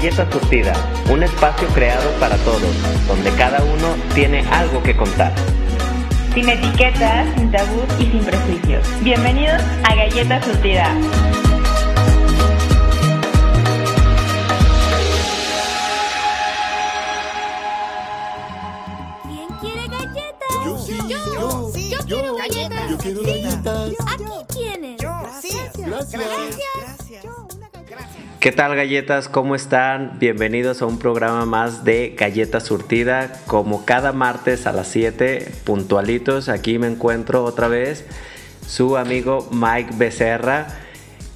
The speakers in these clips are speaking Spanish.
Bienvenidos a Galleta Surtida, un espacio creado para todos, donde cada uno tiene algo que contar. Sin etiquetas, sin tabús y sin prejuicios. Bienvenidos a Galleta Surtida. ¿Qué tal galletas? ¿Cómo están? Bienvenidos a un programa más de Galleta Surtida. Como cada martes a las 7, puntualitos, aquí me encuentro otra vez su amigo Mike Becerra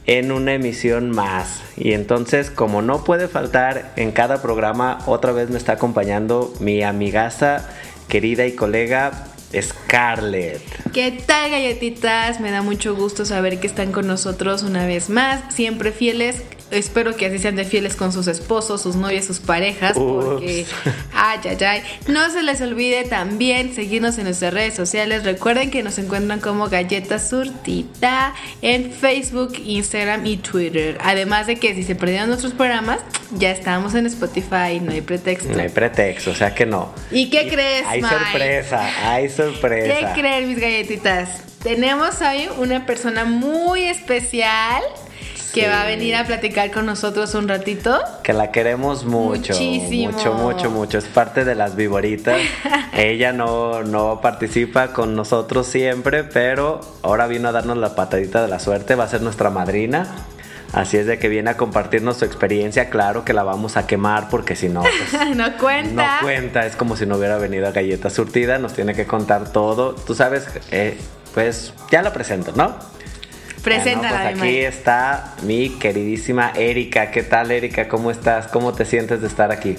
en una emisión más. Y entonces, como no puede faltar en cada programa, otra vez me está acompañando mi amigaza, querida y colega Scarlett. ¿Qué tal galletitas? Me da mucho gusto saber que están con nosotros una vez más, siempre fieles. Espero que así sean de fieles con sus esposos, sus novias, sus parejas, porque ay, ay, ay. No se les olvide también seguirnos en nuestras redes sociales. Recuerden que nos encuentran como Galleta Surtita en Facebook, Instagram y Twitter. Además de que si se perdieron nuestros programas, ya estamos en Spotify, no hay pretexto. No hay pretexto, o sea que no. ¿Y qué crees, Hay Mike? sorpresa, hay sorpresa. ¿Qué creen mis galletitas? Tenemos hoy una persona muy especial que va a venir a platicar con nosotros un ratito. Que la queremos mucho. Muchísimo. Mucho, mucho, mucho. Es parte de las viboritas. Ella no, no participa con nosotros siempre, pero ahora vino a darnos la patadita de la suerte. Va a ser nuestra madrina. Así es de que viene a compartirnos su experiencia. Claro que la vamos a quemar porque si no, pues, no cuenta. no cuenta. Es como si no hubiera venido a Galleta Surtida. Nos tiene que contar todo. Tú sabes, eh, pues ya la presento, ¿no? Preséntala, Bueno, pues aquí está mi queridísima Erika. ¿Qué tal, Erika? ¿Cómo estás? ¿Cómo te sientes de estar aquí?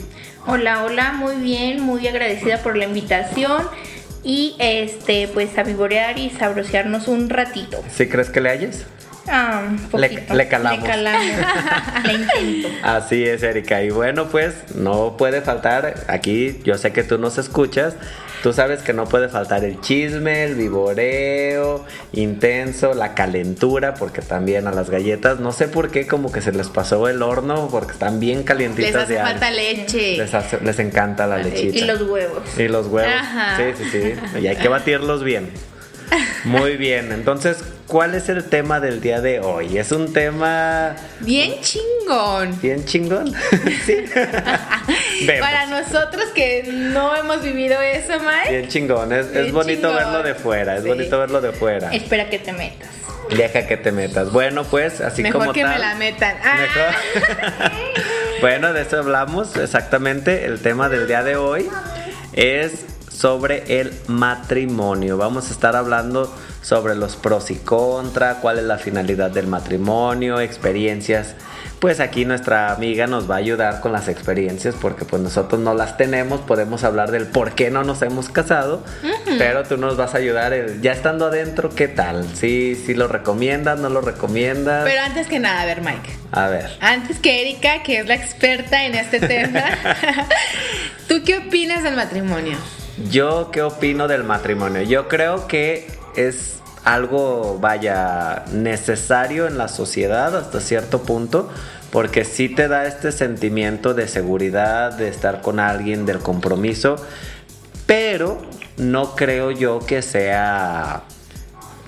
Hola, hola, muy bien, muy agradecida por la invitación y este, pues a vivorear y sabrosearnos un ratito. ¿Sí crees que le hayes? Ah, un Le- le calamos. Le calamos. le intento. Así es, Erika. Y bueno, pues no puede faltar aquí, yo sé que tú nos escuchas, tú sabes que no puede faltar el chisme, el vivoreo intenso, la calentura, porque también a las galletas, no sé por qué, como que se les pasó el horno, porque están bien calientitas Les hace de falta leche. Les, hace- les encanta la lechita. Y los huevos. Y los huevos. Ajá. Sí, sí, sí. Y hay que batirlos bien. Muy bien. Entonces, ¿cuál es el tema del día de hoy? Es un tema Bien chingón. bien chingón. sí. Vemos. Para nosotros que no hemos vivido eso, Mike. Bien chingón. Es, bonito chingón. verlo de fuera. Es Sí. bonito verlo de fuera. Espera que te metas. Deja que te metas. Bueno, pues así Mejor como que tal. me la metan. Ah. Mejor. bueno, de eso hablamos exactamente. El tema del día de hoy es sobre el matrimonio. Vamos a estar hablando sobre los pros y contras, cuál es la finalidad del matrimonio, experiencias. Pues aquí nuestra amiga nos va a ayudar con las experiencias porque pues nosotros no las tenemos, podemos hablar del por qué no nos hemos casado, pero tú nos vas a ayudar el- ya estando adentro, ¿qué tal? ¿Sí, sí lo recomiendas, no lo recomiendas? Pero antes que nada, a ver, Mike. A ver. Antes que Erika, que es la experta en este tema, ¿tú qué opinas del matrimonio? Yo qué opino del matrimonio. Yo creo que es algo, vaya, necesario en la sociedad hasta cierto punto, porque sí te da este sentimiento de seguridad, de estar con alguien, del compromiso, pero no creo yo que sea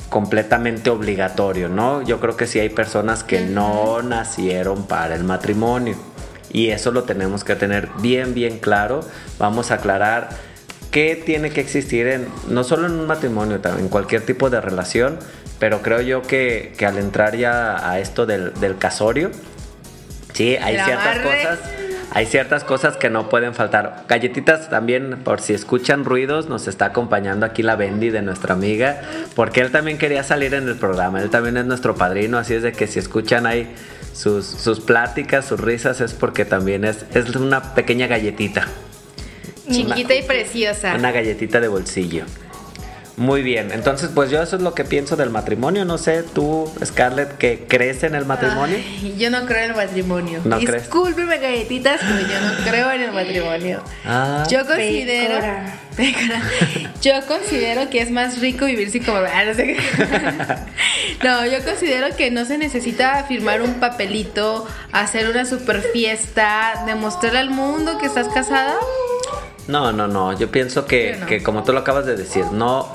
completamente obligatorio, ¿no? Yo creo que sí hay personas que no nacieron para el matrimonio y eso lo tenemos que tener bien, bien claro. Vamos a aclarar qué tiene que existir en, no solo en un matrimonio, también en cualquier tipo de relación, pero creo yo que, que al entrar ya a esto del, del casorio, sí, hay ciertas cosas hay ciertas cosas que no pueden faltar. Galletitas también, por si escuchan ruidos, nos está acompañando aquí la Bendy de nuestra amiga, porque él también quería salir en el programa, él también es nuestro padrino, así es de que si escuchan ahí sus, sus pláticas, sus risas, es porque también es, es una pequeña galletita, Chiquita y preciosa. una galletita de bolsillo. Muy bien, entonces pues yo eso es lo que pienso del matrimonio. No sé, tú, Scarlett, que crees en el matrimonio. Ay, yo no creo en el matrimonio. ¿No crees? Discúlpeme, galletitas, pero yo no creo en el matrimonio. Ah. Yo considero. Pécora. Yo considero que es más rico vivir sin como. Ah, no, sé qué. no, yo considero que no se necesita firmar un papelito, hacer una super fiesta, demostrarle al mundo que estás casada. No, no, no. Yo pienso que, Sí, no. que como tú lo acabas de decir, no,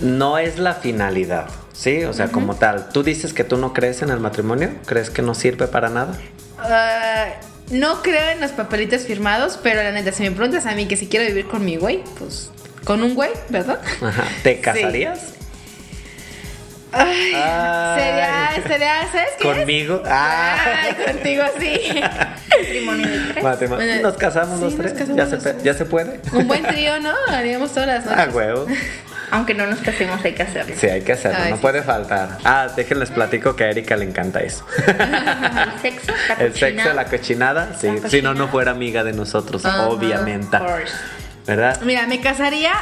no es la finalidad. ¿Sí? O sea, como tal. ¿Tú dices que tú no crees en el matrimonio? ¿Crees que no sirve para nada? Ah, no creo en los papelitos firmados, pero la neta, si me preguntas a mí que si quiero vivir con mi güey, pues con un güey, ¿verdad? Ajá. ¿Te casarías? Ay, Ay. sería, sería, ¿sabes qué? es? ¿Conmigo? Ah. Ay, contigo sí. Matrimonio de tres. Matrimonio. Bueno, Nos casamos sí, los nos tres. casamos ¿Ya se, los pe- tres. ¿Ya se puede? Un buen trío, ¿no? Haríamos todas las Ah, noches. huevo. Aunque no nos casemos, hay que hacerlo. Sí, hay que hacerlo, Ay, no sí, puede sí. faltar. Ah, déjenles platico que a Erika le encanta eso. El sexo, la El sexo, cochinada. la cochinada, sí. La Si no, cochinada. no fuera amiga de nosotros, obviamente. Of course. ¿Verdad? Mira, me casaría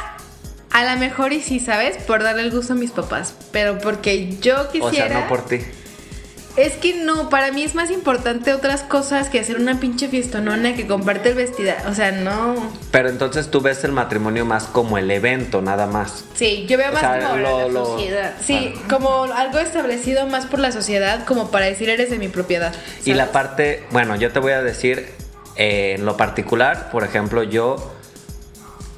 a lo mejor y sí, ¿sabes? Por darle el gusto a mis papás. Pero porque yo O quisiera. sea, no por ti. Es que no, para mí es más importante otras cosas que hacer una pinche fiestonona que comparte el vestido. O sea, no. Pero entonces tú ves el matrimonio más como el evento, nada más. Sí, yo veo O más sea, como. lo- la lo- sociedad. Sí, como algo establecido más por la sociedad, como para decir eres de mi propiedad. Y la parte, bueno, yo te voy a decir, eh, en lo particular, por ejemplo, yo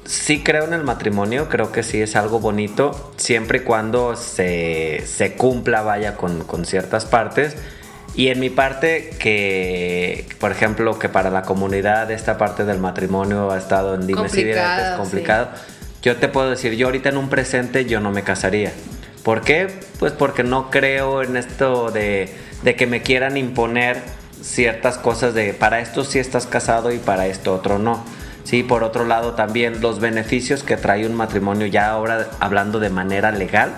sí creo en el matrimonio, creo que sí es algo bonito, siempre y cuando se, se cumpla, vaya, con, con ciertas partes. Y en mi parte, que, por ejemplo, que para la comunidad esta parte del matrimonio ha estado en dimes y diretes, Complicado. Yo te puedo decir, yo ahorita en un presente yo no me casaría. ¿Por qué? Pues porque no creo en esto de, de que me quieran imponer ciertas cosas de para esto sí estás casado y para esto otro no. Sí, por otro lado también los beneficios que trae un matrimonio ya ahora hablando de manera legal,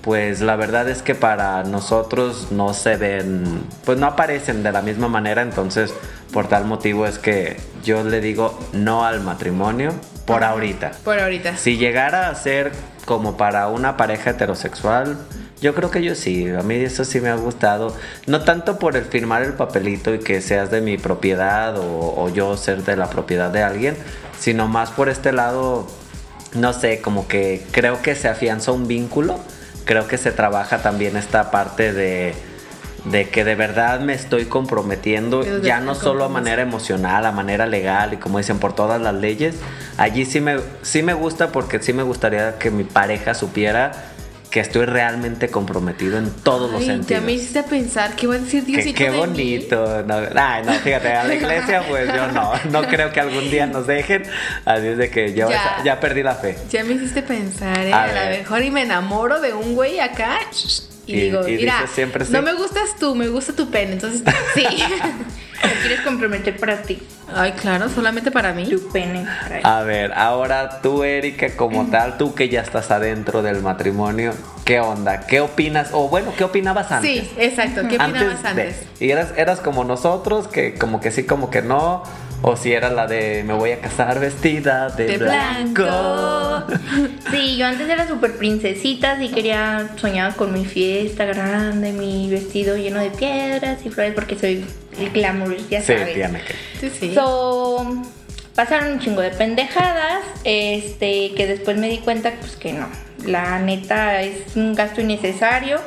pues la verdad es que para nosotros no se ven, pues no aparecen de la misma manera, entonces por tal motivo es que yo le digo no al matrimonio por ahorita. Por ahorita. Si llegara a ser como para una pareja heterosexual, yo creo que yo sí, a mí eso sí me ha gustado. No tanto por el firmar el papelito y que seas de mi propiedad o, o yo ser de la propiedad de alguien, sino más por este lado, no sé, como que creo que se afianza un vínculo, creo que se trabaja también esta parte de... De que de verdad me estoy comprometiendo, Pero ya no solo a manera emocional, a manera legal y como dicen por todas las leyes. Allí sí me, sí me gusta porque sí me gustaría que mi pareja supiera que estoy realmente comprometido en todos los sentidos. ya me hiciste pensar que iba a decir Qué, Diosito qué de mí. bonito. No, ay, no, fíjate, a la iglesia pues yo no, no creo que algún día nos dejen. Así es de que yo Ya. esa- ya perdí la fe. Ya me hiciste pensar, ¿eh? A A, lo mejor y me enamoro de un güey acá. Y, Y- digo, y mira, siempre sí. no me gustas tú, me gusta tu pene. Entonces, sí. ¿Te quieres comprometer para ti? Ay, claro, solamente para mí. Tu pene. A ver, ahora tú, Erika, como tal, tú que ya estás adentro del matrimonio, ¿qué onda? ¿Qué opinas? O bueno, ¿qué opinabas antes? Sí, exacto. ¿Qué opinabas antes? ¿Y eras, eras como nosotros, que como que sí, como que no? ¿O si era la de me voy a casar vestida de, De blanco? blanco. Sí, yo antes era súper princesita, sí quería, soñaba con mi fiesta grande, mi vestido lleno de piedras y flores, porque soy el glamour, ya Sí, sabes. tiene que. Sí, sí. So, pasaron un chingo de pendejadas, este, que después me di cuenta pues que no. La neta es un gasto innecesario.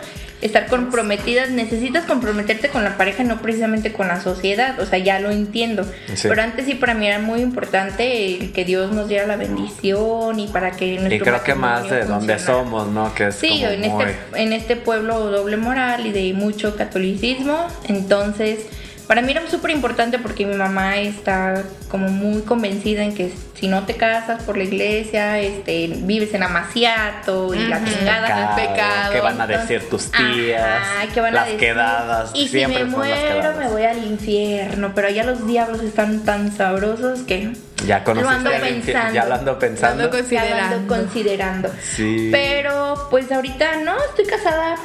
Estar comprometidas, necesitas comprometerte con la pareja, no precisamente con la sociedad, o sea, ya lo entiendo. Sí. Pero antes sí para mí era muy importante el que Dios nos diera la bendición y para que nuestro Y creo que más de donde somos, ¿no? Que es Sí, como en muy... este, en este pueblo doble moral y de mucho catolicismo. Entonces, para mí era súper importante porque mi mamá está como muy convencida en que si no te casas por la iglesia, este, vives en amaciato y la chingada. el pecado, ¿Qué van a decir tus tías? Ajá, ¿qué van a las decir? quedadas. Y si me muero, me voy al infierno. Pero allá los diablos están tan sabrosos que Ya lo ando pensando. Ya lo ando pensando. Lo ando ya lo ando Considerando. considerando. Sí. Pero pues ahorita no, estoy casada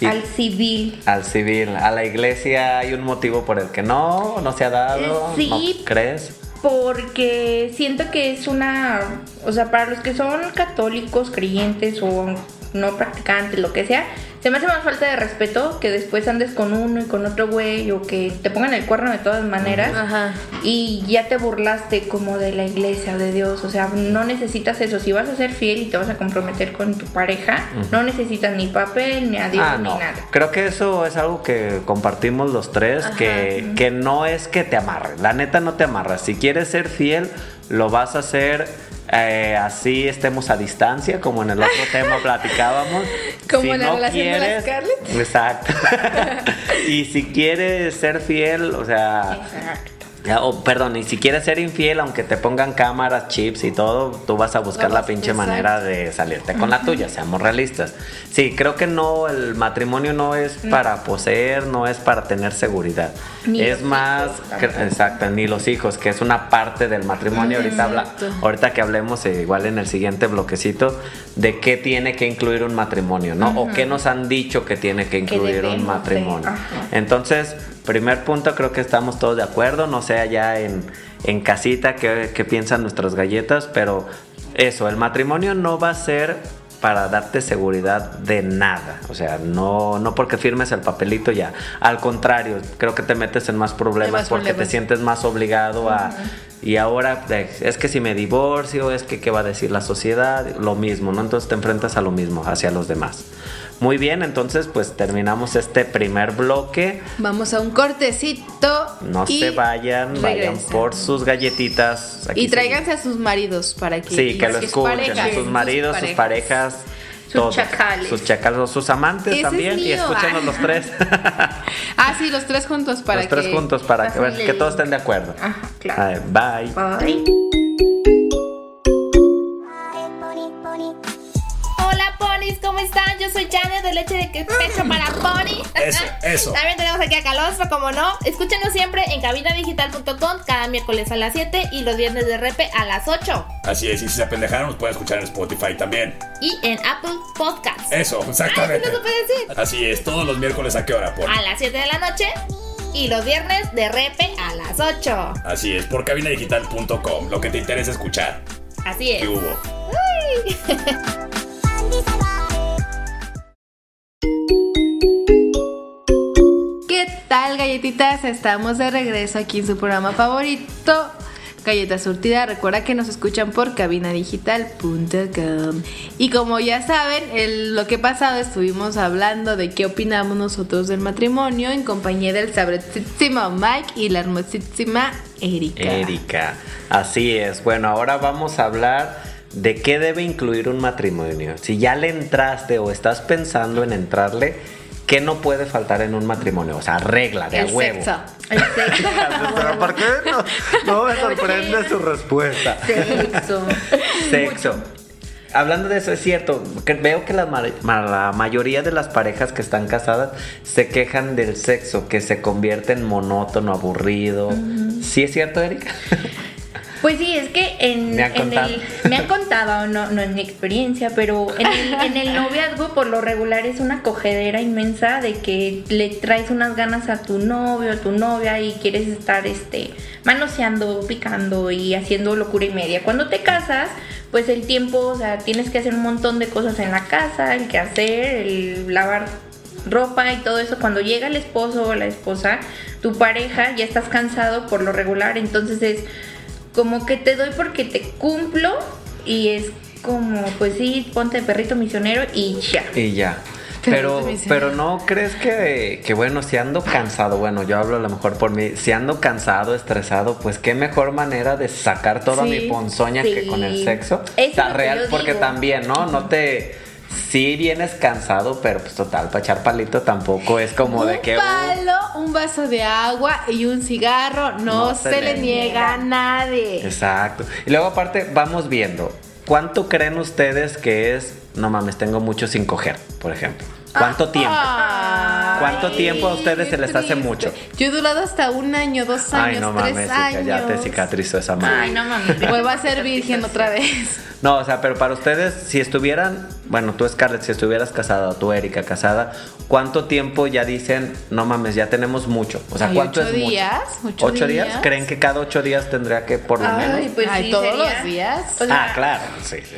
Y- al civil. Al civil, a la iglesia hay un motivo por el que no, no se ha dado. Eh, sí. ¿No crees? porque siento que es una, o sea, para los que son católicos, creyentes o no practicantes, lo que sea, se me hace más falta de respeto que después andes con uno y con otro güey o que te pongan el cuerno de todas maneras Ajá. y ya te burlaste como de la iglesia, de Dios, o sea, no necesitas eso, si vas a ser fiel y te vas a comprometer con tu pareja, no necesitas ni papel, ni a Dios, Ah, ni no. nada. Creo que eso es algo que compartimos los tres, que, que no es que te amarre. La neta no te amarras. Si quieres ser fiel, lo vas a hacer eh, así estemos a distancia, como en el otro tema platicábamos. Como la relación de la Scarlett. Exacto. y si quieres ser fiel, o sea, Exacto. O, perdón, y si quieres ser infiel, aunque te pongan cámaras, chips y todo, tú vas a buscar la pinche exacto. manera de salirte con la tuya, seamos realistas. Sí, creo que no, el matrimonio no es para poseer, no es para tener seguridad. Ni es más, que- exacto, ni los hijos, que es una parte del matrimonio. Ahorita, habla, ahorita que hablemos, eh, igual en el siguiente bloquecito, de qué tiene que incluir un matrimonio, ¿no? O qué nos han dicho que tiene que incluir un matrimonio. Entonces, primer punto, creo que estamos todos de acuerdo, no sé allá en, en casita qué, qué piensan nuestras galletas, pero eso, el matrimonio no va a ser para darte seguridad de nada, o sea, no, no porque firmes el papelito ya, al contrario, creo que te metes en más problemas más porque te sientes más obligado a... Y ahora de- es que si me divorcio, es que qué va a decir la sociedad, lo mismo, ¿no? Entonces te enfrentas a lo mismo, hacia los demás. Muy bien, entonces pues terminamos este primer bloque. Vamos a un cortecito. No y se vayan, vayan por sus galletitas. Aquí Y tráiganse a sus maridos para que. Sí, que lo sus escuchen, parejas, a sus maridos, sus parejas. Sus todos. chacales. Sus chacales o sus amantes Ese es también. Y escúchenos Ah. los tres. Ah, sí, los tres juntos para los tres que- juntos para que, que todos estén de acuerdo. Ajá, claro. Ver, bye. Bye. Están? Yo soy Janet de Leche de Que- Pecho para Pony. Eso, eso. También tenemos aquí a Calostro, como no. Escúchenos siempre en cabinadigital.com cada miércoles a las 7 y los viernes de repe a las 8. Así es, y si se apendejaron, nos pueden escuchar en Spotify también. Y en Apple Podcasts. Eso, exactamente. Sí lo supe decir. Así es, todos los miércoles a qué hora, por. A las 7 de la noche y los viernes de repe a las 8. Así es, por cabinadigital.com, lo que te interesa escuchar. Así es. ¿Qué hubo? ¿Qué tal, galletitas? Estamos de regreso aquí en su programa favorito. Galleta Surtida, recuerda que nos escuchan por cabinadigital.com. Y como ya saben, lo que pasado estuvimos hablando de qué opinamos nosotros del matrimonio en compañía del sabrosísimo Mike y la hermosísima Erika. Erika. Así es. Bueno, ahora vamos a hablar de qué debe incluir un matrimonio. Si ya le entraste o estás pensando en entrarle, ¿qué no puede faltar en un matrimonio? O sea, regla de a El huevo. sexo. El sexo. Pero ¿por qué no, no me sorprende su respuesta? Sexo. Sexo. Hablando de eso, es cierto, que veo que la, ma- ma- la mayoría de las parejas que están casadas se quejan del sexo, que se convierte en monótono, aburrido. ¿Sí es cierto, Erika? Pues sí, es que en, Me han en contado. el. Me han contado, no, no es mi experiencia, pero en el, en el noviazgo por lo regular es una cogedera inmensa de que le traes unas ganas a tu novio, a tu novia y quieres estar este manoseando, picando y haciendo locura y media. Cuando te casas, pues el tiempo, o sea, tienes que hacer un montón de cosas en la casa, el que hacer, el lavar ropa y todo eso, cuando llega el esposo o la esposa, tu pareja, ya estás cansado por lo regular, entonces es como que te doy porque te cumplo y es como, pues sí, ponte perrito misionero y ya. Y ya. Pero Pero, no crees que, que, bueno, si ando cansado, bueno, yo hablo a lo mejor por mí, si ando cansado, estresado, pues qué mejor manera de sacar toda Sí, mi ponzoña que con el sexo. Eso Está real, porque digo. también, ¿no? No te. Sí vienes cansado, pero pues total, para echar palito tampoco es como un de que. uh, palo, un vaso de agua y un cigarro no, No se, se le le niega a nadie. Exacto. Y luego aparte vamos viendo, ¿cuánto creen ustedes que es, no mames, tengo mucho sin coger, por ejemplo? ¿Cuánto tiempo? Ay, ¿Cuánto tiempo a ustedes se les hace mucho? Yo he durado hasta un año, dos años, Ay, no tres mames, años. ya te cicatrizó esa madre. Ay, no mames. Vuelvo a ser virgen otra vez. No, o sea, pero para ustedes, si estuvieran, bueno, tú Scarlett, si estuvieras casada, o tú Erika casada, ¿cuánto tiempo ya dicen, no mames, ya tenemos mucho? O sea, Ay, ¿cuánto ocho es mucho? días, ocho días? días. ¿Creen que cada ocho días tendría que por lo Ay, menos? pues Ay, sí, todos sería- los días. O sea, ah, claro, sí, sí.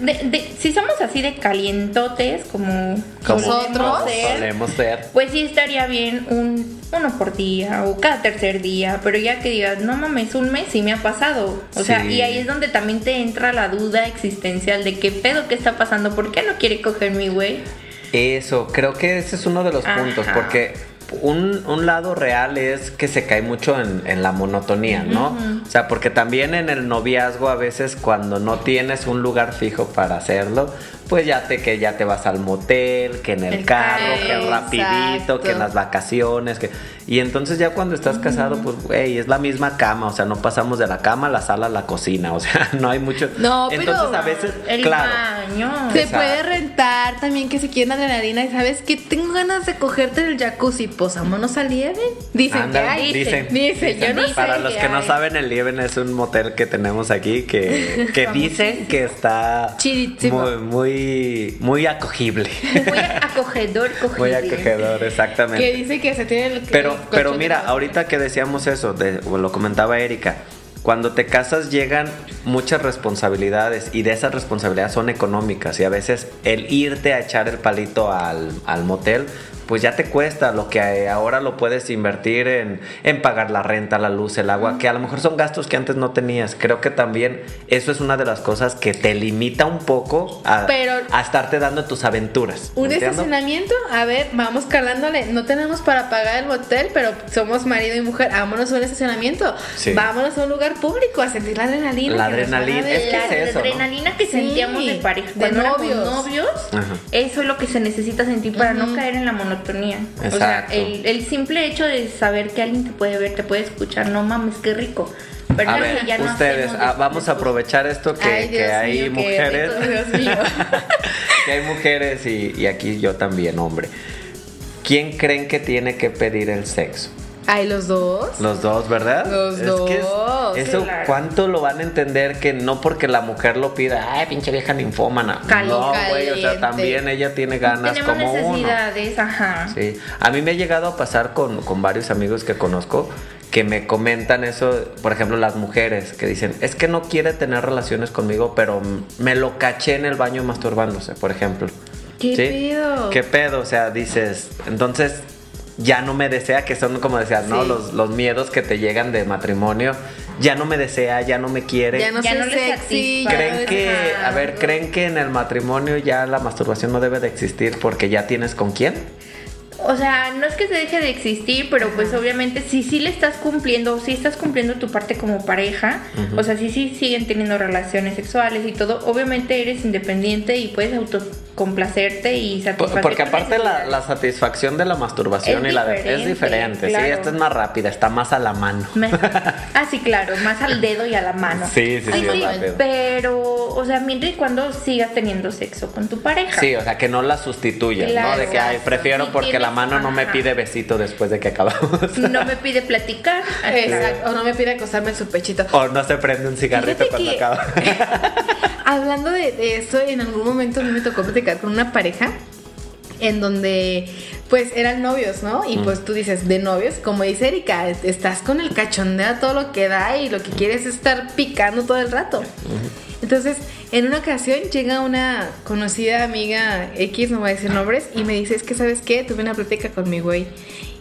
De- de- si somos así de calientotes, como Nosotros. solemos ser, pues sí estaría bien un uno por día o cada tercer día, pero ya que digas, no mames, un mes sí me ha pasado. O sea, y ahí es donde también te entra la duda existencial de qué pedo que está pasando, ¿por qué no quiere coger mi güey? Eso, creo que ese es uno de los Ajá. puntos, porque un, un lado real es que se cae mucho en, en la monotonía, ¿no? O sea, porque también en el noviazgo a veces cuando no tienes un lugar fijo para hacerlo, pues ya te que ya te vas al motel, que en el, El carro, carro, que rapidito, exacto. que en las vacaciones, que y entonces ya cuando estás casado, pues güey, es la misma cama, o sea, no pasamos de la cama a la sala a la cocina, o sea, no hay mucho. No, pero entonces a veces, El claro. baño. Se Exacto. puede rentar también que si quieren adrenalina y sabes que tengo ganas de cogerte en el jacuzzi, pues vámonos al Lieven. Dicen que hay. dicen, Dicen, yo no sé Para los qué que no saben, el Lieven es un motel que tenemos aquí que, que dicen que está Chidísimo. muy, muy, muy acogible. Muy acogedor, cogible. Muy acogedor, Que exactamente. dice que se tiene el Pero, pero mira, ahorita que decíamos eso, de- lo comentaba Erika, cuando te casas llegan muchas responsabilidades y de esas responsabilidades son económicas y a veces el irte a echar el palito al, al motel pues ya te cuesta lo que ahora lo puedes invertir en, en pagar la renta, la luz, el agua, que a lo mejor son gastos que antes no tenías. Creo que también eso es una de las cosas que te limita un poco a, Pero- a estarte dando tus aventuras. Un estacionamiento, a ver, vamos calándole. No tenemos para pagar el motel, pero somos marido y mujer. Vámonos a un estacionamiento. Sí. Vámonos a un lugar público a sentir la adrenalina. La que adrenalina, es que la es eso, ¿no? adrenalina que Sí, sentíamos de pareja de novios. novios, Ajá. eso es lo que se necesita sentir para no caer en la monotonía. O sea, el, el simple hecho de saber que alguien te puede ver, te puede escuchar, no mames, qué rico. Pero A ya ver, que ya no ustedes, ah, vamos a aprovechar esto que, Ay, que Dios hay mío, mujeres. rico, Dios mío. que hay mujeres y, y aquí yo también, hombre. ¿Quién creen que tiene que pedir el sexo? Ay, los dos. Los dos, ¿verdad? Los que es- dos, eso, claro. ¿cuánto lo van a entender que no porque la mujer lo pida, ay, pinche vieja ninfómana? Cali- no, güey, o sea, también ella tiene ganas Tenemos como uno. necesidades, ajá. Sí, a mí me ha llegado a pasar con, con varios amigos que conozco que me comentan eso, por ejemplo, las mujeres que dicen, es que no quiere tener relaciones conmigo, pero me lo caché en el baño masturbándose, por ejemplo. ¿Qué pedo? ¿Qué pedo? O sea, dices, entonces ya no me desea, que son como decías, ¿no? Los, los miedos que te llegan de matrimonio, ya no me desea, ya no me quiere. Ya no Ya no sexy. ¿Creen no que, a ver, creen que en el matrimonio ya la masturbación no debe de existir porque ya tienes con quién? O sea, no es que se deje de existir, pero pues obviamente si sí le estás cumpliendo, si estás cumpliendo tu parte como pareja, o sea, si sí siguen teniendo relaciones sexuales y todo, obviamente eres independiente y puedes autocomplacerte y Por- satisfacer Porque aparte la, la satisfacción de la masturbación Es y la de, es diferente, sí, esta es más rápida, está más a la mano. Me- ah, sí, claro, más al dedo y a la mano. Sí, sí, sí, rápido. pero, o sea, mientras y cuando sigas teniendo sexo con tu pareja. Sí, o sea, que no la sustituyas, ¿no? De que, ay, prefiero Sí, porque la mano no me pide besito después de que acabamos. No me pide platicar. ah. Exacto. O no me pide acostarme en su pechito. o no se prende un cigarrito Fíjate cuando que- acaba. Hablando de, de eso, en algún momento a mí me tocó platicar con una pareja en donde pues eran novios, ¿no? Y pues tú dices, de novios, como dice Erika, estás con el cachondeo a todo lo que da y lo que quieres es estar picando todo el rato. Entonces, en una ocasión llega una conocida amiga X, no voy a decir nombres, y me dice, es que, ¿sabes qué? Tuve una plática con mi güey.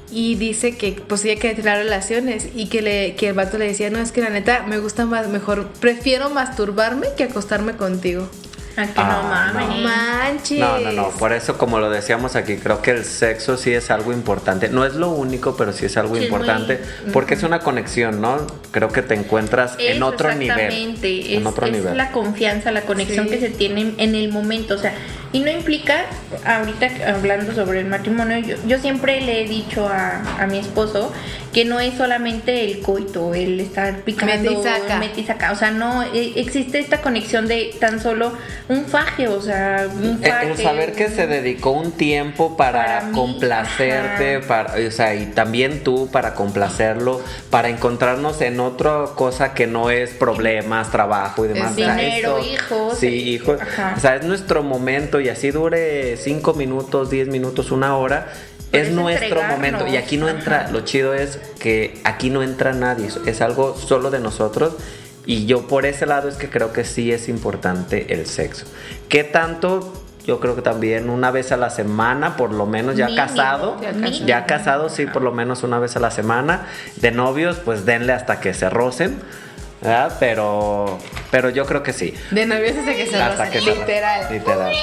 Y dice que pues ella quería tener relaciones y que, le, que el vato le decía, no, es que la neta me gusta más, mejor, prefiero masturbarme que acostarme contigo. Ah, que Ah, no mames. No manches. No, no, no, por eso como lo decíamos aquí, creo que el sexo sí es algo importante. No es lo único, pero sí es algo Sí, es muy- importante porque es una conexión, ¿no? Creo que te encuentras en otro nivel. exactamente. En es, otro es nivel. la confianza, la conexión Sí. que se tiene en el momento. O sea, Y no implica, ahorita hablando sobre el matrimonio, yo, yo siempre le he dicho a, a mi esposo que no es solamente el coito, el estar picando, Mete y saca. mete y saca. O sea, no e- existe esta conexión de tan solo un faje, o sea, un El, faje. el saber que se dedicó un tiempo para, complacerte, ajá. para, o sea, y también tú para complacerlo, para encontrarnos en otra cosa que no es problemas, trabajo y demás. Es O sea, dinero, eso- hijos, Sí, eh, hijos. ajá. O sea, es nuestro momento y así dure cinco minutos, diez minutos, una hora. Es es nuestro momento y aquí no entra, lo chido es que aquí no entra nadie, es algo solo de nosotros y yo por ese lado es que creo que sí es importante el sexo. ¿Qué tanto? Yo creo que también una vez a la semana, por lo menos ya Mínimo, casado, ya casado sí, por lo menos una vez a la semana. De novios, pues denle hasta que se rocen, ¿verdad? Pero, pero yo creo que sí. De novios hasta que se Hasta que se literal. rocen, literal.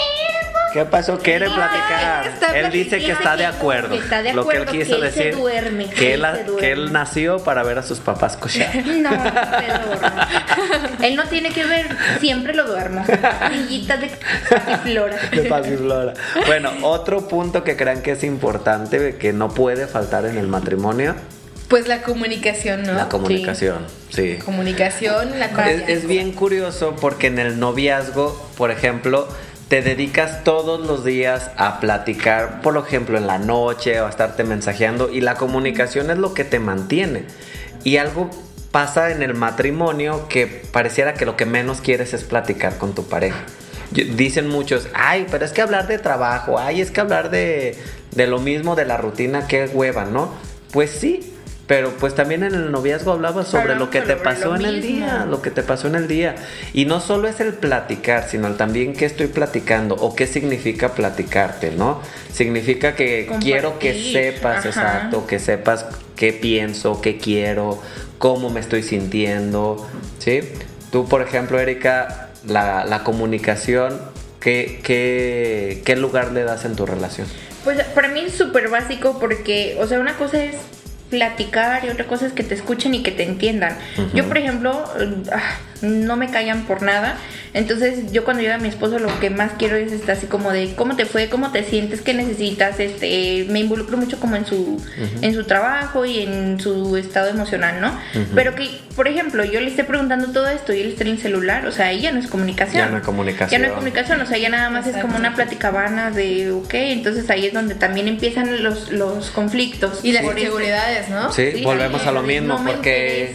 ¿Qué pasó? ¿Quiere platicar? está él dice que está de acuerdo. está de Lo que él acuerdo, quiso que él se decir. duerme, que, que él, se que él duerme. nació para ver a sus papás cochar. No, pero él no tiene que ver, siempre lo duermo. Sillita de pasiflora. De pasiflora. Bueno, otro punto que crean que es importante, que no puede faltar en el matrimonio, Pues la comunicación, ¿no? la comunicación. Sí. Comunicación, la Es, confianza. es bien curioso porque en el noviazgo, por ejemplo, te dedicas todos los días a platicar, por ejemplo, en la noche o a estarte mensajeando y la comunicación es lo que te mantiene. Y algo pasa en el matrimonio que pareciera que lo que menos quieres es platicar con tu pareja. Dicen muchos, ay, pero es que hablar de trabajo, ay, es que hablar de, de lo mismo, de la rutina, qué hueva, ¿no? Pues sí, pero pues también en el noviazgo hablabas sobre Hablamos lo que te pasó en el mismo. día, lo que te pasó en el día. Y no solo es el platicar, sino el también qué estoy platicando o qué significa platicarte, ¿no? Significa que Compartir, quiero que sepas, ajá. exacto, que sepas qué pienso, qué quiero, cómo me estoy sintiendo, ¿sí? Tú, por ejemplo, Erika, la, la comunicación, ¿qué, qué, ¿qué lugar le das en tu relación? Pues para mí es súper básico porque, o sea, una cosa es platicar y otra cosa es que te escuchen y que te entiendan. Yo, por ejemplo, eh, ah, no me callan por nada. Entonces, yo cuando llega mi esposo lo que más quiero es estar así como de cómo te fue, cómo te sientes, qué necesitas. Este, me involucro mucho como en su en su trabajo y en su estado emocional, ¿no? Pero que, por ejemplo, yo le esté preguntando todo esto y él esté en el celular, o sea, ahí ya no es comunicación. Ya no hay comunicación. Ya no hay comunicación, o sea, ya nada más es como una platicabana de, ok, entonces ahí es donde también empiezan los, los conflictos. Y las inseguridades, ¿no? Sí, Sí, volvemos a lo es, mismo no me porque...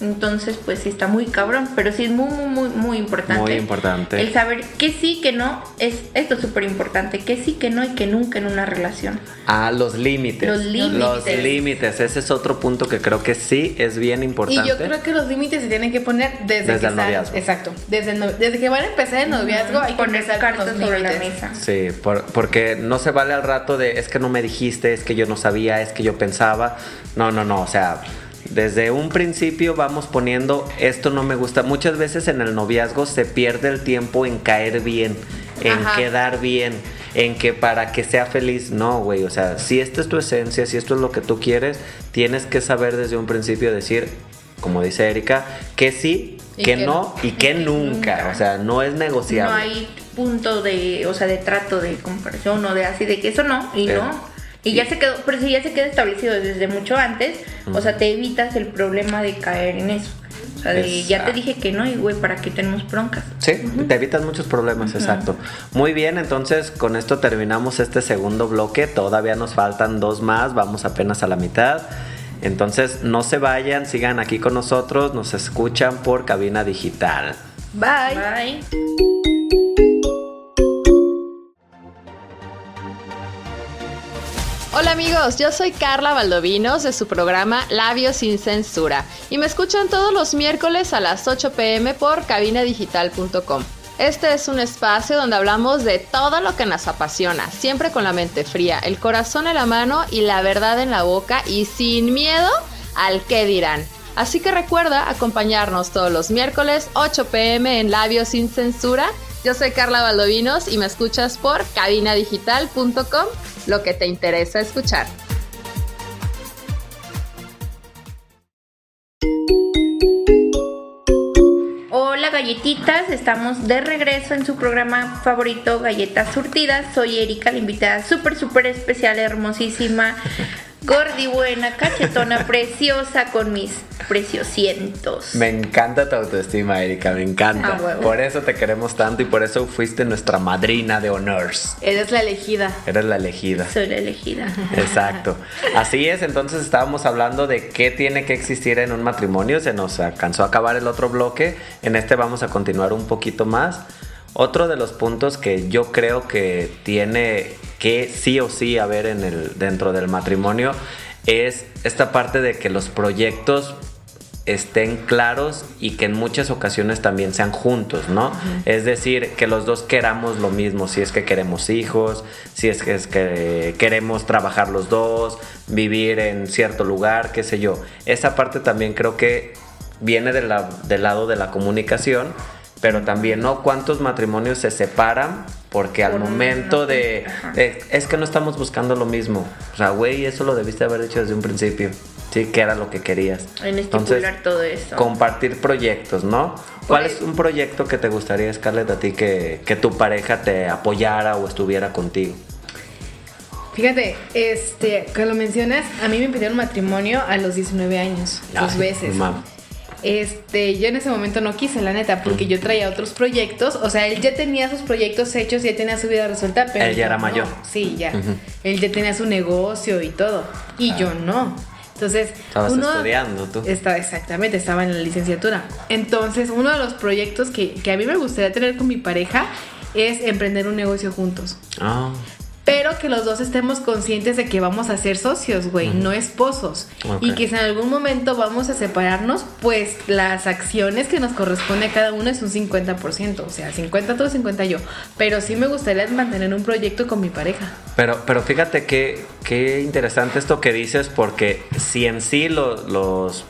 entonces pues sí está muy cabrón, pero sí es muy, muy, muy, muy importante. Muy importante. El saber que sí, que no, es esto es súper importante, que sí, que no y que nunca en una relación. Ah, los límites. Los límites. Los límites. Ese es otro punto que creo que sí es bien importante. Y yo creo que los límites se tienen que poner desde, Desde que el noviazgo. Exacto. Desde, el no- desde que van a empezar el noviazgo hay que Poner cartas los sobre la mesa. Sí, por- porque no se vale al rato de es que no me dijiste, es que yo no sabía, es que yo pensaba. No, no, no. O sea, desde un principio vamos poniendo esto no me gusta. Muchas veces en el noviazgo se pierde el tiempo en caer bien, en Ajá. quedar bien, en que para que sea feliz. No, güey. O sea, si esta es tu esencia, si esto es lo que tú quieres, tienes que saber desde un principio decir, como dice Erika, que sí, que, que no no. y que nunca. nunca. O sea, no es negociable. No hay punto de, o sea, de trato de comparación o de así de que eso no y Eh, no. Y ya se quedó, pero si ya se queda establecido desde mucho antes, o sea, te evitas el problema de caer en eso. O sea, de, ya te dije que no y güey, ¿para qué tenemos broncas? Sí, te evitas muchos problemas, exacto. Muy bien, entonces con esto terminamos este segundo bloque. Todavía nos faltan dos más, vamos apenas a la mitad. Entonces no se vayan, sigan aquí con nosotros, nos escuchan por cabina digital. Bye. Bye. Hola amigos, yo soy Carla Valdovinos de su programa Labios sin Censura y me escuchan todos los miércoles a las 8 pm por cabinadigital.com. Este es un espacio donde hablamos de todo lo que nos apasiona, siempre con la mente fría, el corazón en la mano y la verdad en la boca y sin miedo al qué dirán. Así que recuerda acompañarnos todos los miércoles 8 pm en Labios sin Censura. Yo soy Carla Valdovinos y me escuchas por cabinadigital.com, lo que te interesa escuchar. Hola galletitas, estamos de regreso en su programa favorito, Galletas Surtidas. Soy Erika, la invitada súper, súper especial, hermosísima, gordi buena, cachetona, preciosa, con mis preciosientos. Me encanta tu autoestima, Erika, me encanta. Ah. Por eso te queremos tanto y por eso fuiste nuestra madrina de honors. Eres la elegida. Eres la elegida. Soy la elegida. Exacto. Así es, entonces estábamos hablando de qué tiene que existir en un matrimonio. Se nos alcanzó a acabar el otro bloque. En este vamos a continuar un poquito más. Otro de los puntos que yo creo que tiene que sí o sí haber en el, dentro del matrimonio es esta parte de que los proyectos estén claros y que en muchas ocasiones también sean juntos, ¿no? Es decir, que los dos queramos lo mismo, si es que queremos hijos, si es que, es que queremos trabajar los dos, vivir en cierto lugar, qué sé yo. Esa parte también creo que viene de la- del lado de la comunicación, pero también, ¿no? ¿Cuántos matrimonios se separan? Porque al momento de, Es que no estamos buscando lo mismo. O sea, güey, eso lo debiste haber hecho desde un principio. Sí, que era lo que querías. En Entonces, todo eso. compartir proyectos, ¿no? ¿Cuál Pues- es un proyecto que te gustaría, Scarlett, a ti que, que tu pareja te apoyara o estuviera contigo? Fíjate, este, que lo mencionas, a mí me pidieron matrimonio a los 19 años, dos veces. mam. Este, yo en ese momento no quise, la neta, porque yo traía otros proyectos. O sea, él ya tenía sus proyectos hechos, ya tenía su vida resuelta, pero. Él ya era no. mayor. Sí, ya. Él ya tenía su negocio y todo. Y yo no. Entonces, Estabas estudiando tú. Estaba, exactamente, estaba en la licenciatura. Entonces, uno de los proyectos que, que a mí me gustaría tener con mi pareja es emprender un negocio juntos. Ah, Pero que los dos estemos conscientes de que vamos a ser socios, güey, no esposos. Y que si en algún momento vamos a separarnos, pues las acciones que nos corresponde a cada uno es un 50%. O sea, 50 tú, 50 yo. Pero sí me gustaría mantener un proyecto con mi pareja. pero, pero fíjate que, qué interesante esto que dices, porque si en sí lo- los,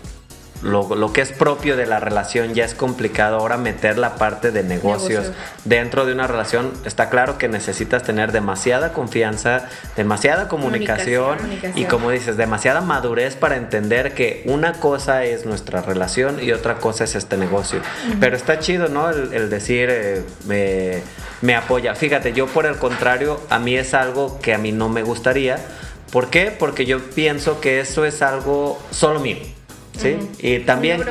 lo, lo que es propio de la relación ya es complicado, ahora meter la parte de negocios dentro de una relación, está claro que necesitas tener demasiada confianza, demasiada comunicación, Comunicación. y como dices, demasiada madurez para entender que una cosa es nuestra relación y otra cosa es este negocio. Pero está chido, ¿no? El, el decir, eh, me, me apoya. Fíjate, yo por el contrario, a mí es algo que a mí no me gustaría. ¿Por qué? Porque yo pienso que eso es algo solo mío. ¿Sí? Y también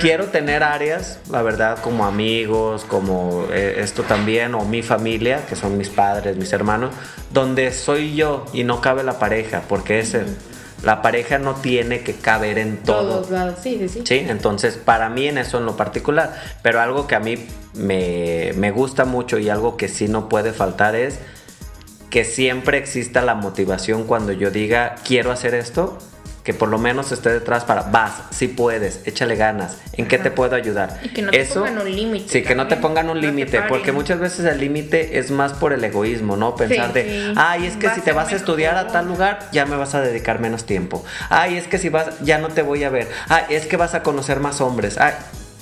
quiero tener áreas, la verdad, como amigos, como eh, esto también, o mi familia, que son mis padres, mis hermanos, donde soy yo y no cabe la pareja, porque ese, la pareja no tiene que caber en todo. Todos lados. Sí, sí, sí. Sí, entonces para mí en eso en lo particular, pero algo que a mí me, me gusta mucho y algo que sí no puede faltar es que siempre exista la motivación cuando yo diga quiero hacer esto, que por lo menos esté detrás para vas, si puedes, échale ganas, ¿en qué te puedo ayudar? Y que no te pongan un límite Sí, que no te pongan un no límite, porque muchas veces el límite es más por el egoísmo, ¿no? Pensar Sí, de, sí. ay, es que si te vas a estudiar a tal lugar, ya me vas a dedicar menos tiempo. Ay, es que si vas, ya no te voy a ver. Ay, es que vas a conocer más hombres. Ay,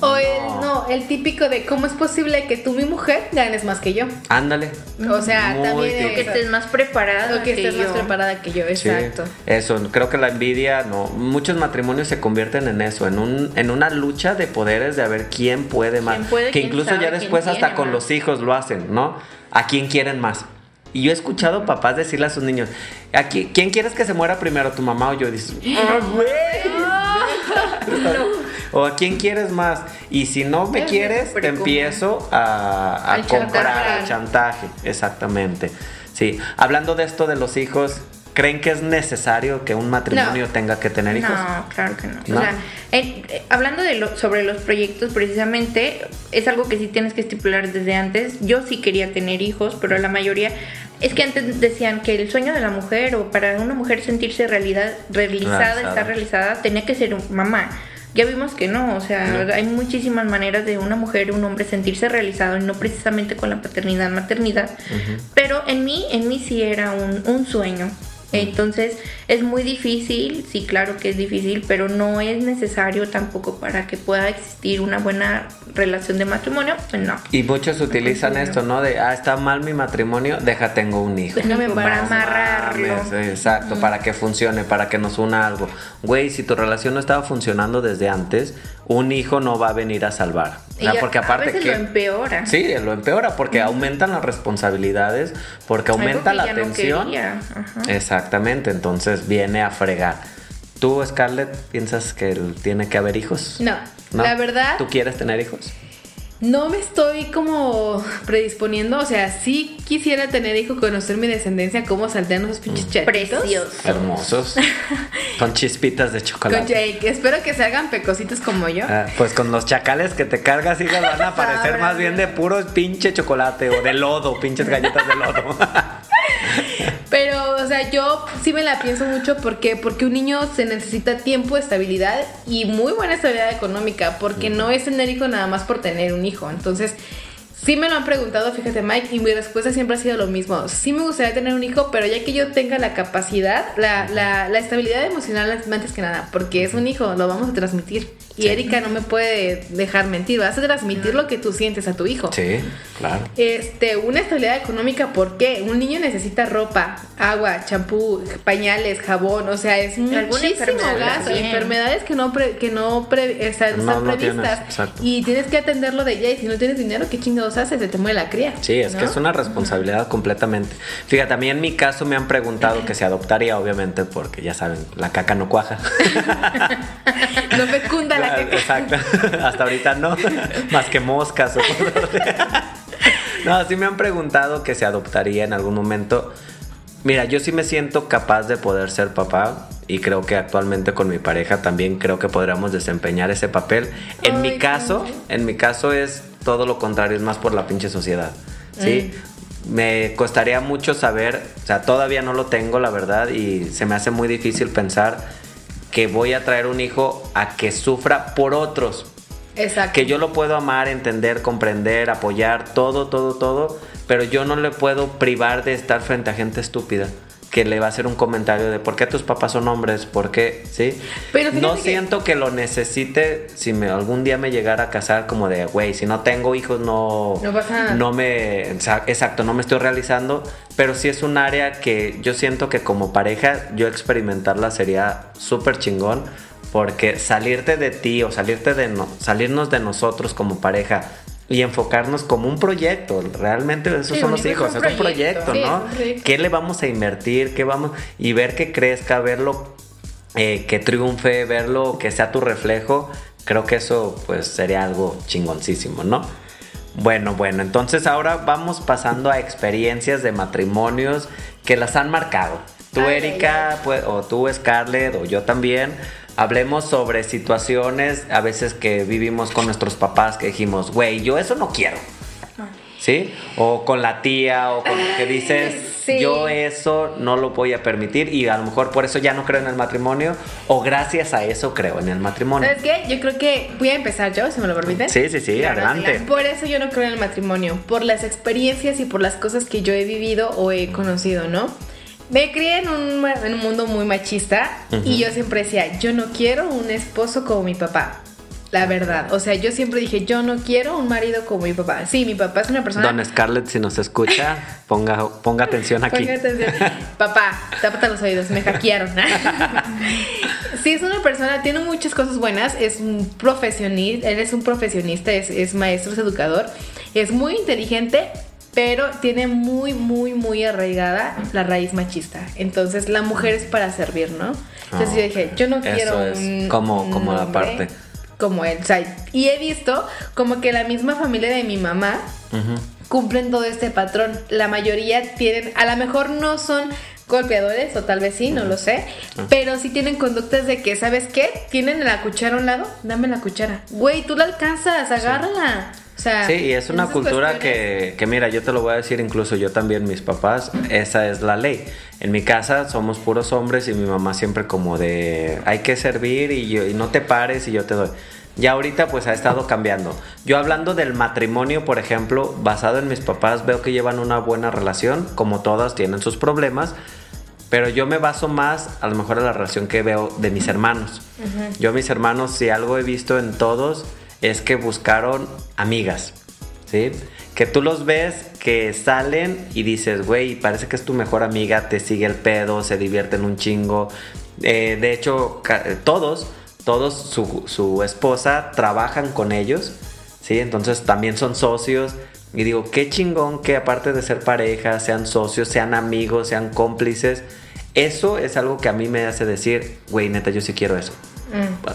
O el, no, el típico de cómo es posible que tú, mi mujer, ganes más que yo. ándale. O sea, Muy también que es- estés más preparada. o que estés más yo. preparada que yo, Sí, exacto. eso, creo que la envidia, no, muchos matrimonios se convierten en eso, en un, en una lucha de poderes de a ver quién puede más. ¿Quién puede, que quién incluso sabe, ya después hasta tiene con más? los hijos lo hacen, ¿no? A quién quieren más. Y yo he escuchado papás decirle a sus niños, ¿a qui- quién quieres que se muera primero, tu mamá o yo? Y dices, "Ah, güey". O a quién quieres más. Y si no me Es quieres, te empiezo a, a comprar, al chantaje. Exactamente. Sí. Hablando de esto de los hijos, ¿creen que es necesario que un matrimonio No. tenga que tener hijos? No, claro que no. ¿No? O sea, eh, eh, hablando de lo, sobre los proyectos, precisamente, es algo que sí tienes que estipular desde antes. Yo sí quería tener hijos, pero la mayoría. Es que antes decían que el sueño de la mujer, o para una mujer sentirse realidad, realizada, Realizada. estar realizada, tenía que ser mamá. Ya vimos que no, o sea, No. hay muchísimas maneras de una mujer un hombre sentirse realizado y no precisamente con la paternidad, maternidad. Pero en mí, en mí sí era un, un sueño. Entonces es muy difícil, sí, claro que es difícil, pero no es necesario tampoco para que pueda existir una buena relación de matrimonio, pues no. Y muchos utilizan esto, ¿no? De, ah, está mal mi matrimonio, deja, tengo un hijo. Déjame para para amarrarlo. Exacto, para que funcione, para que nos una algo. Güey, si tu relación no estaba funcionando desde antes, un hijo no va a venir a salvar. Y porque aparte a veces que lo empeora. Sí, lo empeora porque aumentan las responsabilidades, porque aumenta la no tensión. Exactamente, entonces viene a fregar. ¿Tú, Scarlett, piensas que tiene que haber hijos? No, ¿No? la verdad, ¿Tú quieres tener hijos? No me estoy como predisponiendo. O sea, sí quisiera tener hijo, conocer mi descendencia, cómo saltean esos pinches Mm. chatitos. Hermosos. con chispitas de Con chocolate. Jake. Espero que salgan pecositos como yo. Ah, pues con los chacales que te cargas, hija, van a aparecer más bien de puro pinche chocolate o de lodo, pinches galletas de lodo. Pero, o sea, yo sí me la pienso mucho porque porque un niño se necesita tiempo, estabilidad y muy buena estabilidad económica, porque no es tener hijo nada más por tener un hijo. Entonces, sí me lo han preguntado, fíjate Mike, y mi respuesta siempre ha sido lo mismo. Sí me gustaría tener un hijo, pero ya que yo tenga la capacidad, la, la, la estabilidad emocional antes que nada, porque es un hijo, lo vamos a transmitir. Y Sí. Erika no me puede dejar mentir, vas a transmitir lo que tú sientes a tu hijo. sí, claro. Este, una estabilidad económica, ¿por qué? Un niño necesita ropa, agua, champú, pañales, jabón, o sea, es muchísimo gasto, enfermedades que no pre- que no pre- están, No, están no previstas tienes, y tienes que atenderlo de ella y si no tienes dinero, ¿qué chingados haces? Se te muere la cría. Sí, es que es una responsabilidad completamente. Fíjate, a mí en mi caso me han preguntado que se adoptaría, obviamente, porque ya saben, la caca no cuaja. No fecunda la caca. Exacto. Hasta ahorita no. Más que moscas o cosas. No, sí me han preguntado que se adoptaría en algún momento. Mira, yo sí me siento capaz de poder ser papá y creo que actualmente con mi pareja también creo que podríamos desempeñar ese papel. En Ay, mi caso, en mi caso es todo lo contrario, es más por la pinche sociedad. ¿Sí? Me costaría mucho saber, o sea, todavía no lo tengo, la verdad, y se me hace muy difícil pensar que voy a traer un hijo a que sufra por otros. Exacto. Que yo lo puedo amar, entender, comprender, apoyar, todo, todo, todo, pero yo no le puedo privar de estar frente a gente estúpida que le va a hacer un comentario de por qué tus papás son hombres, por qué, ¿sí? Pero no que- siento que lo necesite si me algún día me llegara a casar como de, güey, si no tengo hijos no No pasa nada. no me exa- exacto, no me estoy realizando, pero sí es un área que yo siento que como pareja yo experimentarla sería súper chingón porque salirte de ti o salirte de no- salirnos de nosotros como pareja y enfocarnos como un proyecto, realmente esos Sí, son los hijo hijos, es un proyecto. Sí, ¿no? proyecto. ¿Qué le vamos a invertir? ¿Qué vamos? Y ver que crezca, verlo eh, que triunfe, verlo, que sea tu reflejo, creo que eso pues sería algo chingoncísimo, ¿no? Bueno, bueno, entonces ahora vamos pasando a experiencias de matrimonios que las han marcado. Tú, Erika, pues, o tú, Scarlett, o yo también. Hablemos sobre situaciones a veces que vivimos con nuestros papás que dijimos, güey, yo eso no quiero. ¿Sí? O con la tía, o con que dices, Sí. yo eso no lo voy a permitir y a lo mejor por eso ya no creo en el matrimonio, o gracias a eso creo en el matrimonio. ¿Sabes qué? Yo creo que voy a empezar yo, si me lo permiten. Sí, sí, sí, Claro, adelante. Por eso yo no creo en el matrimonio, por las experiencias y por las cosas que yo he vivido o he conocido, ¿no? Me crié en un, en un mundo muy machista y yo siempre decía, yo no quiero un esposo como mi papá. La verdad, o sea, yo siempre dije, yo no quiero un marido como mi papá. Sí, mi papá es una persona... Don Scarlett, si nos escucha, ponga, ponga atención aquí. Ponga atención. Papá, tápate los oídos, me hackearon. sí, es una persona, tiene muchas cosas buenas, es un profesionista, él es un profesionista, es, es maestro, es educador, es muy inteligente, pero tiene muy, muy, muy arraigada la raíz machista. Entonces, la mujer es para servir, ¿no? Entonces Oh, yo dije, yo no eso quiero es un, como- un como la parte. Como él. O sea, y he visto como que la misma familia de mi mamá Ujú. cumplen todo este patrón. La mayoría tienen, a lo mejor no son golpeadores, o tal vez sí, no lo sé, Ah. pero sí tienen conductas de que, ¿sabes qué? Tienen la cuchara a un lado, dame la cuchara. Güey, tú la alcanzas, agárrala. O sea, Sí, y es una cultura cuestiones- que, que, mira, yo te lo voy a decir, incluso yo también, mis papás, esa es la ley. En mi casa somos puros hombres y mi mamá siempre como de, hay que servir y, yo, y no te pares y yo te doy. Ya ahorita pues ha estado cambiando. Yo hablando del matrimonio, por ejemplo, basado en mis papás, veo que llevan una buena relación, como todas tienen sus problemas, pero yo me baso más a lo mejor en la relación que veo de mis hermanos. Yo mis hermanos, si algo he visto en todos, es que buscaron amigas, ¿sí? Que tú los ves que salen y dices, güey, parece que es tu mejor amiga, te sigue el pedo, se divierten un chingo. Eh, de hecho, todos todos su, su esposa trabajan con ellos, ¿sí? Entonces también son socios. Y digo, qué chingón que aparte de ser pareja, sean socios, sean amigos, sean cómplices. Eso es algo que a mí me hace decir, güey, neta, yo sí quiero eso.